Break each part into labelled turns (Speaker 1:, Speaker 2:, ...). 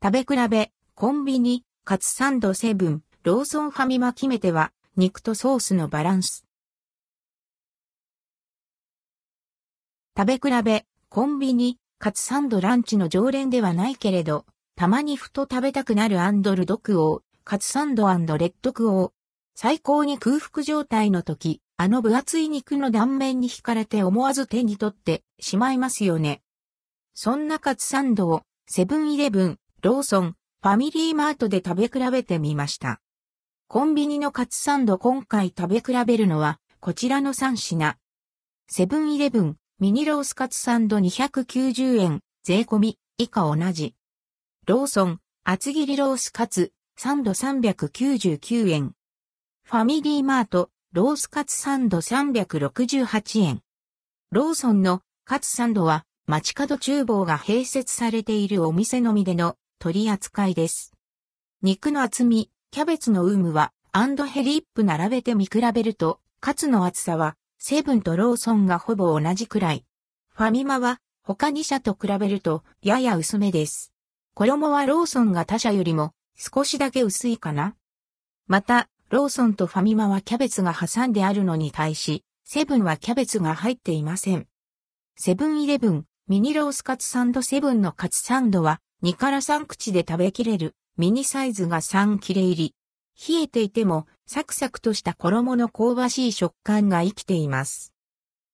Speaker 1: 食べ比べ、コンビニ、カツサンドセブン、ローソンファミマ決め手は、肉とソースのバランス。食べ比べ、コンビニ、カツサンドランチの常連ではないけれど、たまにふと食べたくなる and ldquo、カツサンド rdquo。最高に空腹状態の時、あの分厚い肉の断面に惹かれて思わず手に取ってしまいますよね。そんなカツサンドをセブンイレブン、ローソン、ファミリーマートで食べ比べてみました。コンビニのカツサンド今回食べ比べるのはこちらの3品。セブンイレブン、ミニロースカツサンド290円、税込み、以下同じ。ローソン、厚切りロースカツ、サンド399円。ファミリーマート、ロースカツサンド368円。ローソンのカツサンドは、街角厨房が併設されているお店のみでの取り扱いです。肉の厚み、キャベツの有無は、 and hellip 並べて見比べると、カツの厚さは、セブンとローソンがほぼ同じくらい。ファミマは他2社と比べるとやや薄めです。衣はローソンが他社よりも少しだけ薄いかな。また、ローソンとファミマはキャベツが挟んであるのに対し、セブンはキャベツが入っていません。セブンイレブン、ミニロースカツサンドセブンのカツサンドは2から3口で食べきれるミニサイズが3切れ入り。冷えていてもサクサクとした衣の香ばしい食感が生きています。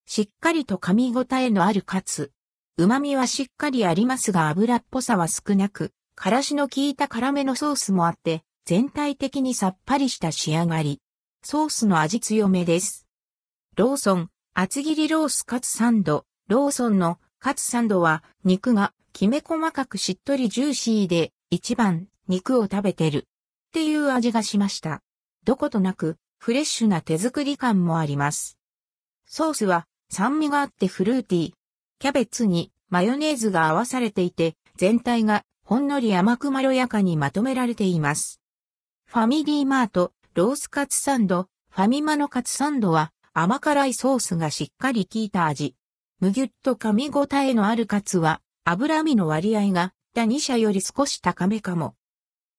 Speaker 1: しっかりと噛み応えのあるカツ。旨味はしっかりありますが油っぽさは少なく、からしの効いた辛めのソースもあって、全体的にさっぱりした仕上がり。ソースの味強めです。ローソン、厚切りロースカツサンド。ローソンのカツサンドは肉がきめ細かくしっとりジューシーで一番肉を食べてるっていう味がしました。どことなくフレッシュな手作り感もあります。ソースは酸味があってフルーティー。キャベツにマヨネーズが合わされていて全体がほんのり甘くまろやかにまとめられています。ファミリーマート、ロースカツサンド、ファミマのカツサンドは甘辛いソースがしっかり効いた味。むぎゅっと噛み応えのあるカツは脂身の割合が他2社より少し高めかも。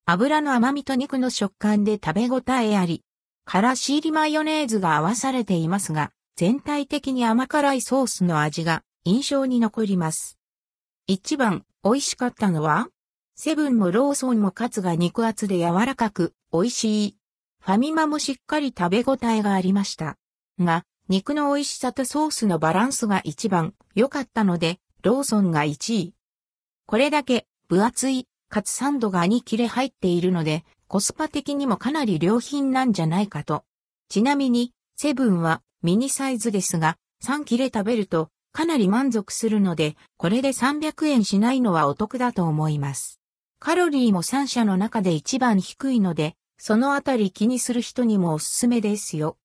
Speaker 1: 油の甘みと肉の食感で食べ応えあり、からし入りマヨネーズが合わされていますが、全体的に甘辛いソースの味が印象に残ります。一番美味しかったのは、セブンもローソンもカツが肉厚で柔らかく美味しい。ファミマもしっかり食べ応えがありました。が、肉の美味しさとソースのバランスが一番良かったので、ローソンが1位。これだけ分厚いかつサンドが2切れ入っているので、コスパ的にもかなり良品なんじゃないかと。ちなみに、セブンはミニサイズですが、3切れ食べるとかなり満足するので、これで300円しないのはお得だと思います。カロリーも3社の中で一番低いので、そのあたり気にする人にもおすすめですよ。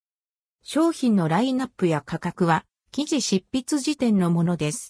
Speaker 1: 商品のラインナップや価格は、記事執筆時点のものです。